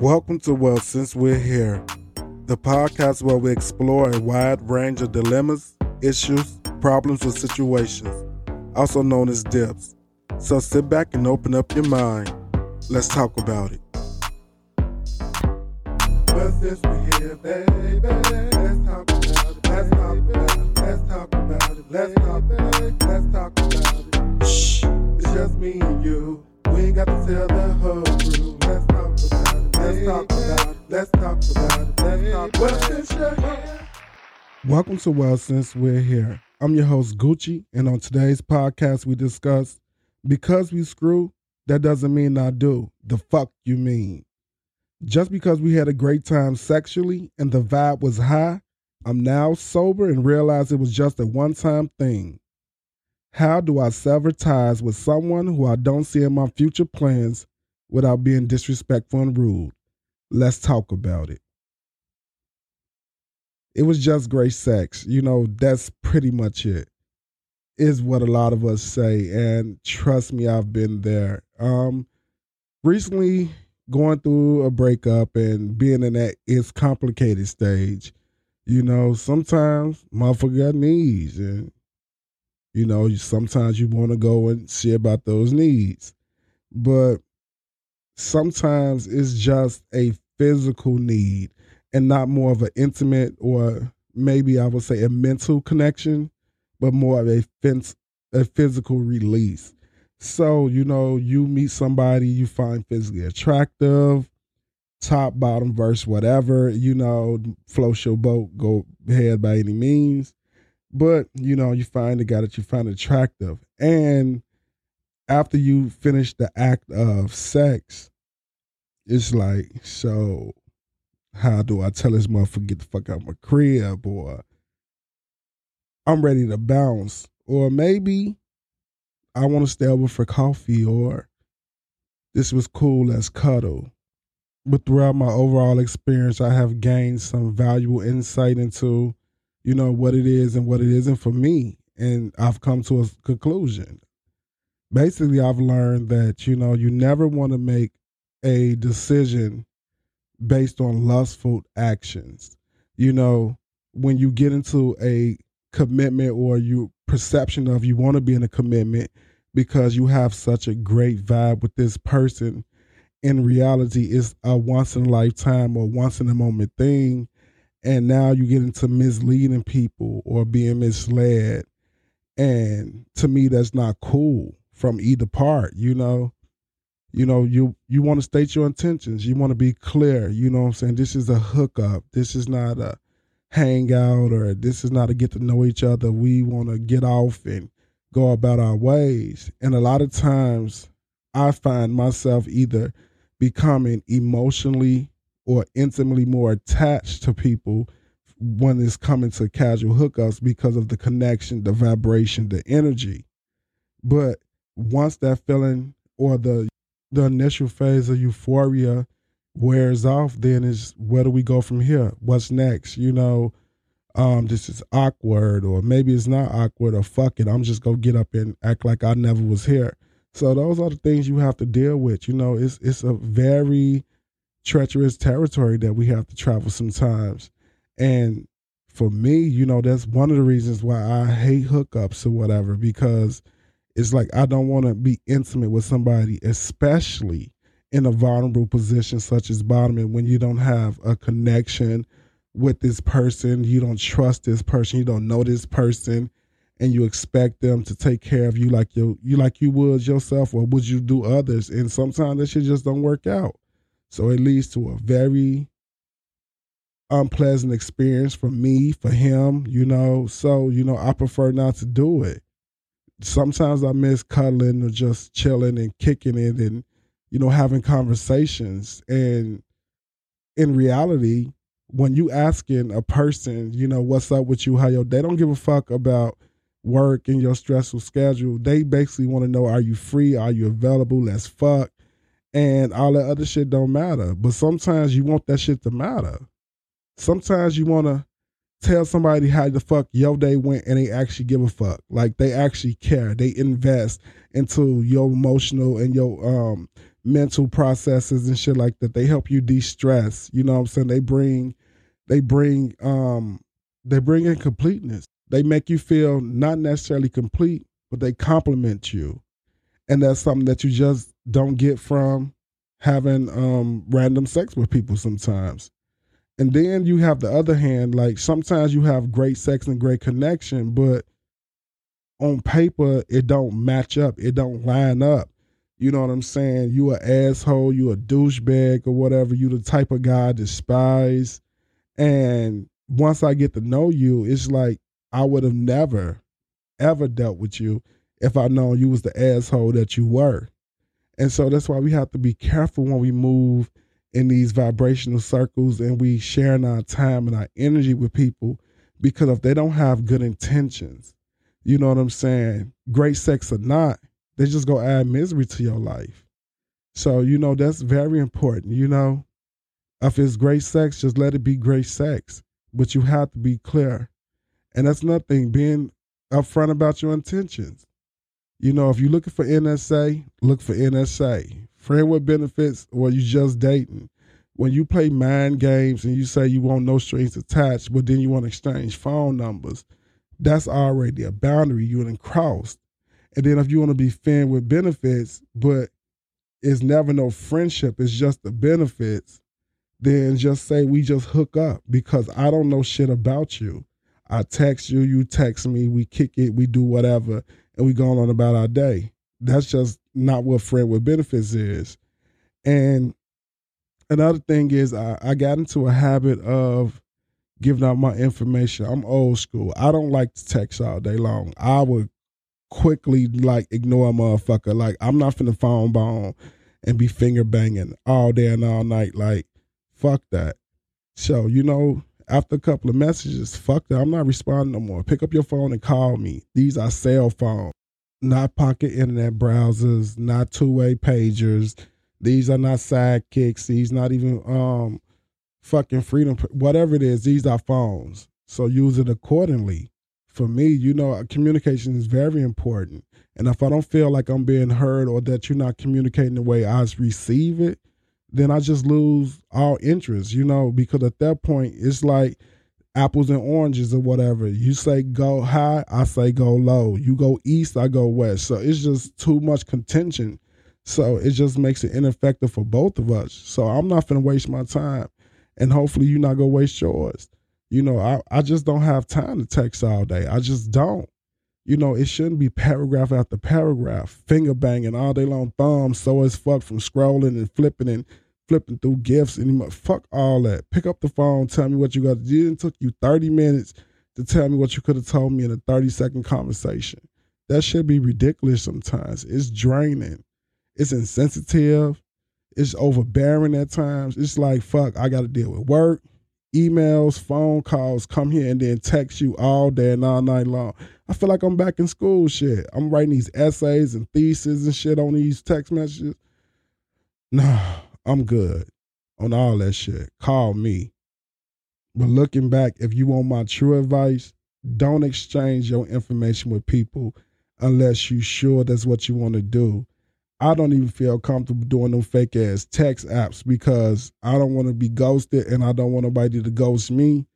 Welcome to Well Since We're Here, the podcast where we explore a wide range of dilemmas, issues, problems, or situations, also known as dips. So sit back and open up your mind. Let's talk about it. Well, since we're here, baby, let's talk about it. Let's talk about it. Let's talk about it. Let's talk about it. Let's talk about it. Shh, it's just me and you. We ain't got to tell the whole crew. Let's talk about it. Let's talk about it. Let's talk well, since. Welcome to Well Since We're Here. I'm your host, Gucci, and on today's podcast, we discuss because we screw, that doesn't mean I do. The fuck you mean? Just because we had a great time sexually and the vibe was high, I'm now sober and realize it was just a one time thing. How do I sever ties with someone who I don't see in my future plans without being disrespectful and rude? Let's talk about it. It was just great sex. You know, that's pretty much it. Is what a lot of us say. And trust me, I've been there. Um recently going through a breakup and being in that it's complicated stage, you know, sometimes motherfucker got needs and you know, sometimes you want to go and see about those needs. But sometimes it's just a physical need and not more of an intimate or maybe I would say a mental connection, but more of a, fence a physical release. So, you know, you meet somebody you find physically attractive, top, bottom, verse, whatever, you know, float your boat, go ahead by any means. But, you know, you find the guy that you find attractive. And after you finish the act of sex, it's like, so how do I tell this motherfucker get the fuck out of my crib or I'm ready to bounce? Or maybe I want to stay over for coffee or this was cool, let's cuddle. But throughout my overall experience, I have gained some valuable insight into, you know, what it is and what it isn't for me. And I've come to a conclusion. Basically, I've learned that, you know, you never want to make a decision based on lustful actions. You know, when you get into a commitment or you perception of you want to be in a commitment because you have such a great vibe with this person in reality it's a once in a lifetime or once in a moment thing. And now you get into misleading people or being misled. And to me that's not cool from either part you know? You know you you want to state your intentions. You want to be clear you know what i'm saying? This is a hookup. This is not a hangout or this is not a get to know each other. We want to get off and go about our ways. And a lot of times i find myself either becoming emotionally or intimately more attached to people when it's coming to casual hookups because of the connection the vibration the energy. But once that feeling or the the initial phase of euphoria wears off, then is where do we go from here? What's next? You know, um, this is awkward, or maybe it's not awkward, or fuck it, I'm just gonna get up and act like I never was here. So those are the things you have to deal with. You know, it's it's a very treacherous territory that we have to travel sometimes. And for me, you know, that's one of the reasons why I hate hookups or whatever, because it's like I don't want to be intimate with somebody, especially in a vulnerable position such as bottoming when you don't have a connection with this person, you don't trust this person, you don't know this person, and you expect them to take care of you like you you like you would yourself or would you do others. And sometimes that shit just don't work out. So it leads to a very unpleasant experience for me, for him, you know. So, you know, I prefer not to do it sometimes I miss cuddling or just chilling and kicking it and, you know, having conversations. And in reality, when you asking a person, you know, what's up with you, how your they don't give a fuck about work and your stressful schedule. They basically want to know are you free? Are you available? Let's fuck. And all that other shit don't matter. But sometimes you want that shit to matter. Sometimes you want to tell somebody how the fuck your day went and they actually give a fuck. Like they actually care. They invest into your emotional and your um mental processes and shit like that. They help you de-stress. You know what I'm saying? They bring they bring um they bring in completeness. They make you feel not necessarily complete, but they complement you. And that's something that you just don't get from having um random sex with people sometimes. And then you have the other hand, like sometimes you have great sex and great connection, but on paper it don't match up. It don't line up. You know what I'm saying? You a asshole, you a douchebag or whatever. You the type of guy I despise. And once I get to know you, it's like I would have never, ever dealt with you if I known you was the asshole that you were. And so that's why we have to be careful when we move in these vibrational circles and we sharing our time and our energy with people because if they don't have good intentions, you know what I'm saying? Great sex or not, they just go add misery to your life. So, you know, that's very important. You know, if it's great sex, just let it be great sex. But you have to be clear. And that's nothing, being upfront about your intentions. You know, if you're looking for NSA, look for NSA. Friend with benefits or you just dating. When you play mind games and you say you want no strings attached, but then you want to exchange phone numbers, that's already a boundary you have crossed. And then if you want to be fan with benefits, but it's never no friendship, it's just the benefits, then just say we just hook up because I don't know shit about you. I text you, you text me, we kick it, we do whatever, and we go on about our day. That's just not what friend with benefits is. And another thing is I, I got into a habit of giving out my information. I'm old school. I don't like to text all day long. I would quickly like ignore a motherfucker. Like I'm not finna phone bone and be finger banging all day and all night. Like fuck that. So you know, after a couple of messages, fuck that. I'm not responding no more. Pick up your phone and call me. These are cell phones, not pocket internet browsers, not two way pagers. These are not sidekicks. These not even um fucking freedom. Whatever it is, these are phones. So use it accordingly for me, you know, communication is very important. And if I don't feel like I'm being heard or that you're not communicating the way I receive it, then I just lose all interest, you know, because at that point it's like apples and oranges or whatever. You say go high, I say go low. You go east, I go west. So it's just too much contention. So it just makes it ineffective for both of us. So I'm not gonna waste my time. And hopefully you're not gonna waste yours. You know, I, I just don't have time to text all day. I just don't. You know, it shouldn't be paragraph after paragraph, finger banging all day long, thumbs so as fuck from scrolling and flipping and flipping through gifts and fuck all that. Pick up the phone, tell me what you got. It took you 30 minutes to tell me what you could have told me in a 30 second conversation. That should be ridiculous sometimes. It's draining. It's insensitive. It's overbearing at times. It's like, fuck, I got to deal with work emails, phone calls, come here and then text you all day and all night long. I feel like I'm back in school shit. I'm writing these essays and theses and shit on these text messages. No, I'm good on all that shit. Call me. But looking back, if you want my true advice, don't exchange your information with people unless you sure that's what you want to do. I don't even feel comfortable doing them fake ass text apps because I don't want to be ghosted and I don't want nobody to ghost me.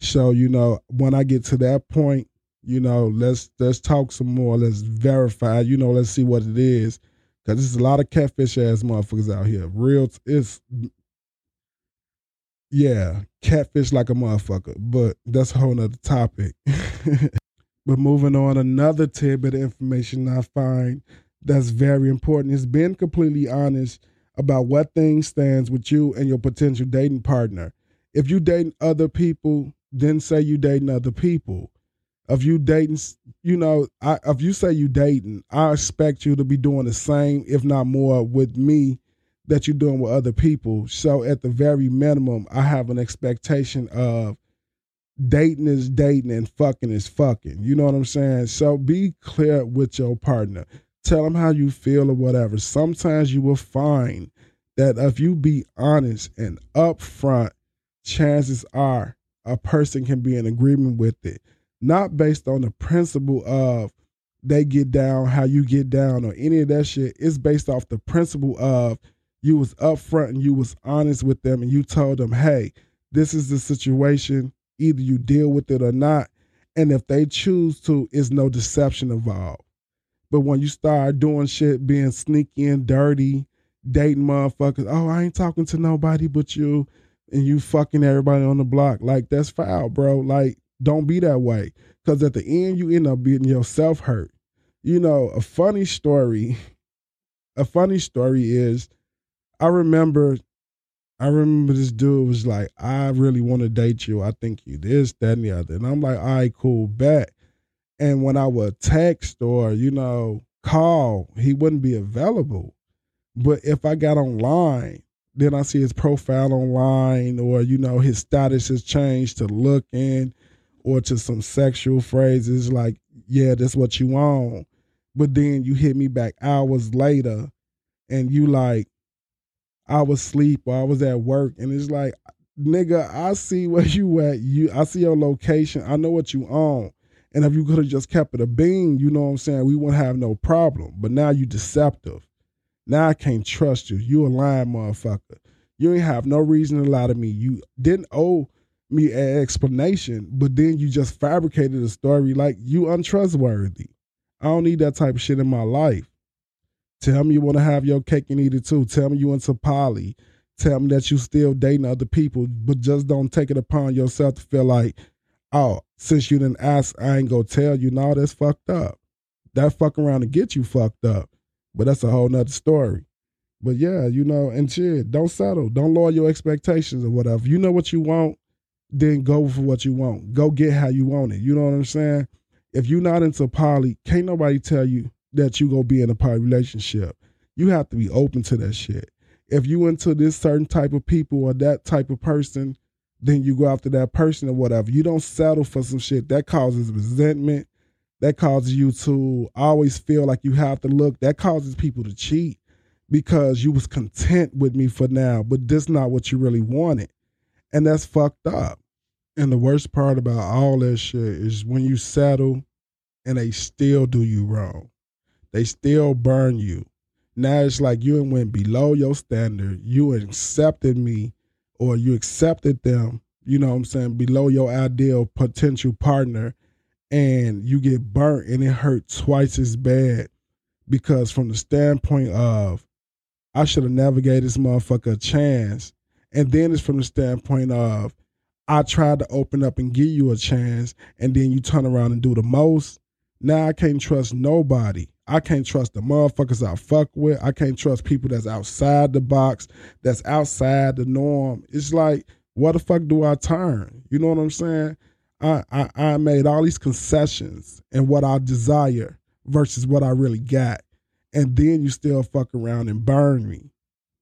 So, you know, when I get to that point, you know, let's let's talk some more. Let's verify, you know, let's see what it is. Cause there's a lot of catfish ass motherfuckers out here. Real it's yeah, catfish like a motherfucker. But that's a whole nother topic. but moving on, another tidbit of information I find that's very important is being completely honest about what things stands with you and your potential dating partner. If you dating other people, then say you dating other people. If you dating, you know, I, if you say you dating, I expect you to be doing the same, if not more, with me that you're doing with other people. So at the very minimum, I have an expectation of dating is dating and fucking is fucking. You know what I'm saying? So be clear with your partner tell them how you feel or whatever. Sometimes you will find that if you be honest and upfront, chances are a person can be in agreement with it, not based on the principle of they get down how you get down or any of that shit. It's based off the principle of you was upfront and you was honest with them and you told them, hey, this is the situation. Either you deal with it or not. And if they choose to, is no deception involved. But when you start doing shit, being sneaky and dirty, dating motherfuckers, oh, I ain't talking to nobody but you, and you fucking everybody on the block, like that's foul, bro. Like, don't be that way. Cause at the end you end up being yourself hurt. You know, a funny story, a funny story is I remember I remember this dude was like, I really want to date you. I think you this, that, and the other. And I'm like, all right, cool, bet. And when I would text or, you know, call, he wouldn't be available. But if I got online, then I see his profile online or, you know, his status has changed to looking or to some sexual phrases like, yeah, that's what you want. But then you hit me back hours later and you like, I was asleep or I was at work. And it's like, nigga, I see where you at. You I see your location. I know what you own. And if you could have just kept it a bean, you know what I'm saying, we wouldn't have no problem. But now you deceptive. Now I can't trust you. You a lying motherfucker. You ain't have no reason to lie to me. You didn't owe me an explanation, but then you just fabricated a story like you untrustworthy. I don't need that type of shit in my life. Tell me you want to have your cake and eat it too. Tell me you into poly. Tell me that you still dating other people, but just don't take it upon yourself to feel like, oh, since you didn't ask, I ain't gonna tell you. No, that's fucked up. That fuck around and get you fucked up. But that's a whole nother story. But yeah, you know, and shit, don't settle. Don't lower your expectations or whatever. You know what you want, then go for what you want. Go get how you want it. You know what I'm saying? If you're not into poly, can't nobody tell you that you gonna be in a poly relationship. You have to be open to that shit. If you into this certain type of people or that type of person, then you go after that person or whatever. You don't settle for some shit that causes resentment. That causes you to always feel like you have to look. That causes people to cheat because you was content with me for now, but this not what you really wanted. And that's fucked up. And the worst part about all that shit is when you settle and they still do you wrong. They still burn you. Now it's like you went below your standard. You accepted me or you accepted them, you know what I'm saying, below your ideal potential partner and you get burnt and it hurt twice as bad because from the standpoint of I should have never gave this motherfucker a chance. And then it's from the standpoint of I tried to open up and give you a chance, and then you turn around and do the most. Now I can't trust nobody. I can't trust the motherfuckers I fuck with. I can't trust people that's outside the box, that's outside the norm. It's like, what the fuck do I turn? You know what I'm saying? I, I, I made all these concessions and what I desire versus what I really got. And then you still fuck around and burn me.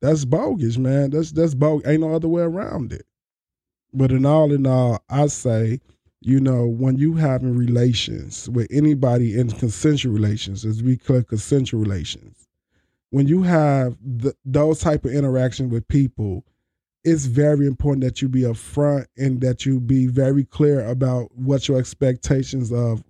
That's bogus, man. That's that's bogus. Ain't no other way around it. But in all in all, I say, you know, when you having relations with anybody in consensual relations, as we call consensual relations, when you have the, those type of interaction with people, it's very important that you be upfront and that you be very clear about what your expectations of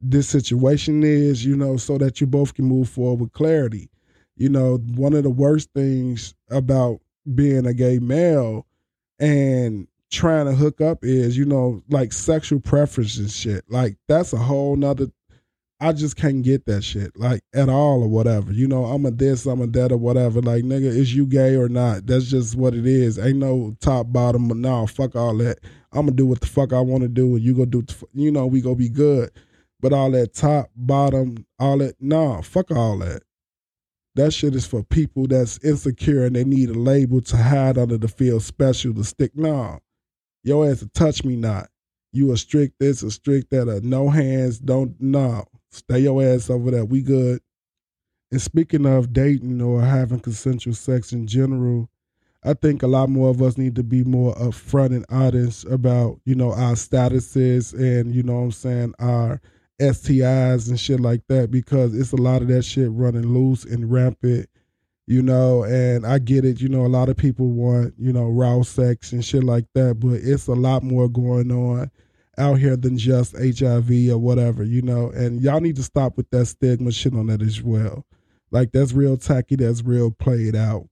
this situation is, you know, so that you both can move forward with clarity. You know, one of the worst things about being a gay male and trying to hook up is, you know, like sexual preferences shit. Like that's a whole nother I just can't get that shit, like at all or whatever. You know, I'm a this, I'm a that or whatever. Like, nigga, is you gay or not? That's just what it is. Ain't no top, bottom, but no, fuck all that. I'm gonna do what the fuck I wanna do and you go do, you know, we gonna be good. But all that top, bottom, all that, nah, fuck all that. That shit is for people that's insecure and they need a label to hide under the feel special to stick. Nah, your ass to touch me not. You a strict this, a strict that, a no hands, don't, nah. Stay your ass over there. We good. And speaking of dating or having consensual sex in general, I think a lot more of us need to be more upfront and honest about, you know, our statuses and, you know what I'm saying, our STIs and shit like that because it's a lot of that shit running loose and rampant, you know, and I get it, you know, a lot of people want, you know, raw sex and shit like that, but it's a lot more going on out here than just HIV or whatever, you know. And y'all need to stop with that stigma shit on that as well. Like that's real tacky, that's real played out.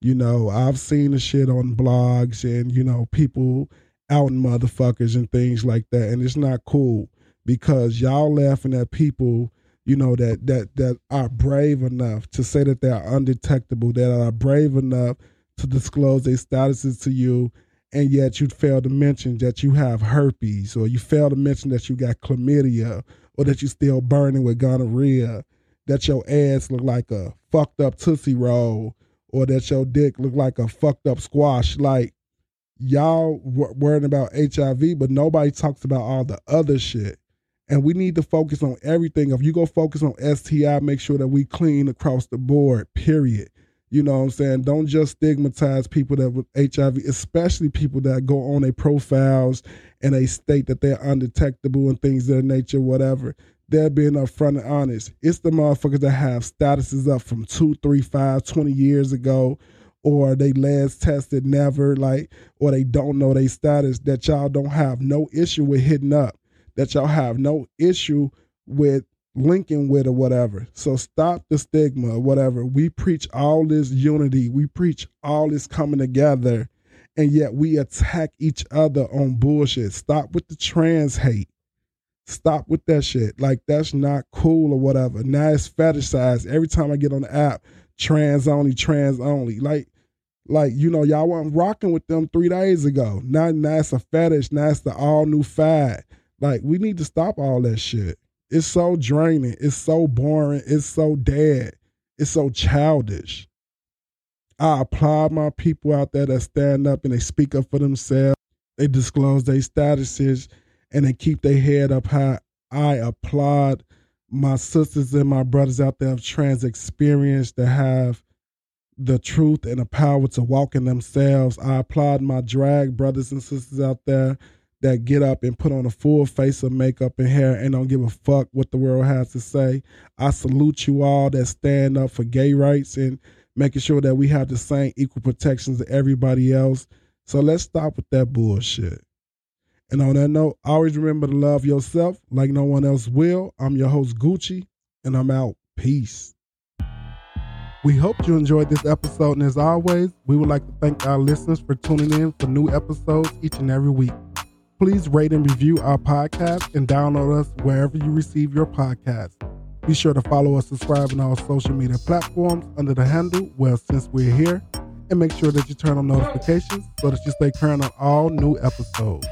You know, I've seen the shit on blogs and, you know, people outing motherfuckers and things like that. And it's not cool because y'all laughing at people, you know, that that that are brave enough to say that they're undetectable, that are brave enough to disclose their statuses to you, and yet you fail to mention that you have herpes, or you fail to mention that you got chlamydia, or that you're still burning with gonorrhea, that your ass look like a fucked up tootsie roll, or that your dick look like a fucked up squash. Like y'all worrying about HIV, but nobody talks about all the other shit. And we need to focus on everything. If you go focus on STI, make sure that we clean across the board, period. You know what I'm saying? Don't just stigmatize people that with HIV, especially people that go on their profiles and they state that they're undetectable and things of that nature, whatever. They're being upfront and honest. It's the motherfuckers that have statuses up from two, three, five, 20 years ago, or they last tested never, like, or they don't know their status that y'all don't have no issue with hitting up that y'all have no issue with linking with or whatever. So stop the stigma or whatever. We preach all this unity, we preach all this coming together, and yet we attack each other on bullshit. Stop with the trans hate. Stop with that shit. Like that's not cool or whatever. Now it's fetishized. Every time I get on the app, trans only, trans only. Like, like you know, y'all weren't rocking with them three days ago. Now, now it's a fetish. Now it's the all new fad. Like we need to stop all that shit. It's so draining. It's so boring. It's so dead. It's so childish. I applaud my people out there that stand up and they speak up for themselves. They disclose their statuses and they keep their head up high. I applaud my sisters and my brothers out there of trans experience that have the truth and the power to walk in themselves. I applaud my drag brothers and sisters out there that get up and put on a full face of makeup and hair and don't give a fuck what the world has to say. I salute you all that stand up for gay rights and making sure that we have the same equal protections as everybody else. So let's stop with that bullshit. And on that note, always remember to love yourself like no one else will. I'm your host, Gucci, and I'm out. Peace. We hope you enjoyed this episode, and as always, we would like to thank our listeners for tuning in for new episodes each and every week. Please rate and review our podcast and download us wherever you receive your podcast. Be sure to follow us, subscribe on our social media platforms under the handle Well Since We're Here, and make sure that you turn on notifications so that you stay current on all new episodes.